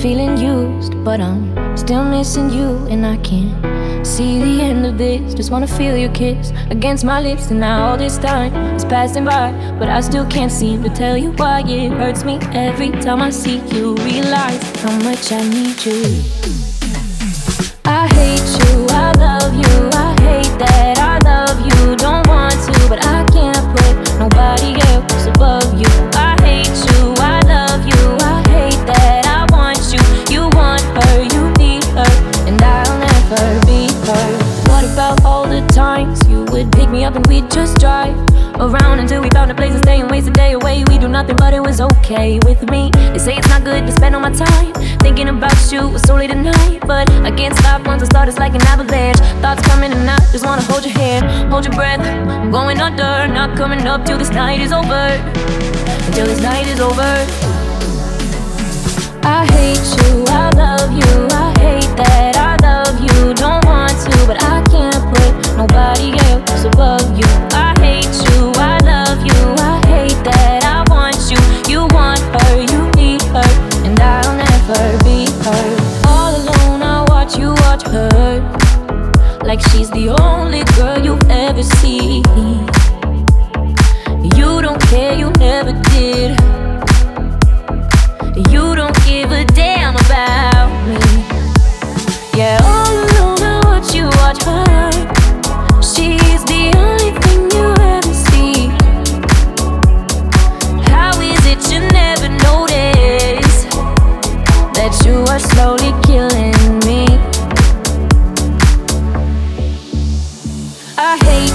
feeling used, but I'm still missing you, and I can't see the end of this. Just wanna feel your kiss against my lips, and now all this time is passing by, but I still can't seem to tell you why it hurts me every time I see you. Realize how much I need you. I hate you, times you would pick me up and we'd just drive around until we found a place to stay and waste a day away? We do nothing, but it was okay with me. They say it's not good to spend all my time thinking about you. It's so late at night, but I can't stop once I start. It's like an avalanche. Thoughts coming and I just wanna hold your hand, hold your breath. I'm going under, not coming up till this night is over. Until this night is over. I hate you, she's the only girl you ever see. You don't care, you never did. You don't give a damn about me. Yeah, all alone I watch you watch her. She's the only thing you ever see. How is it you never notice that you are slowly killing?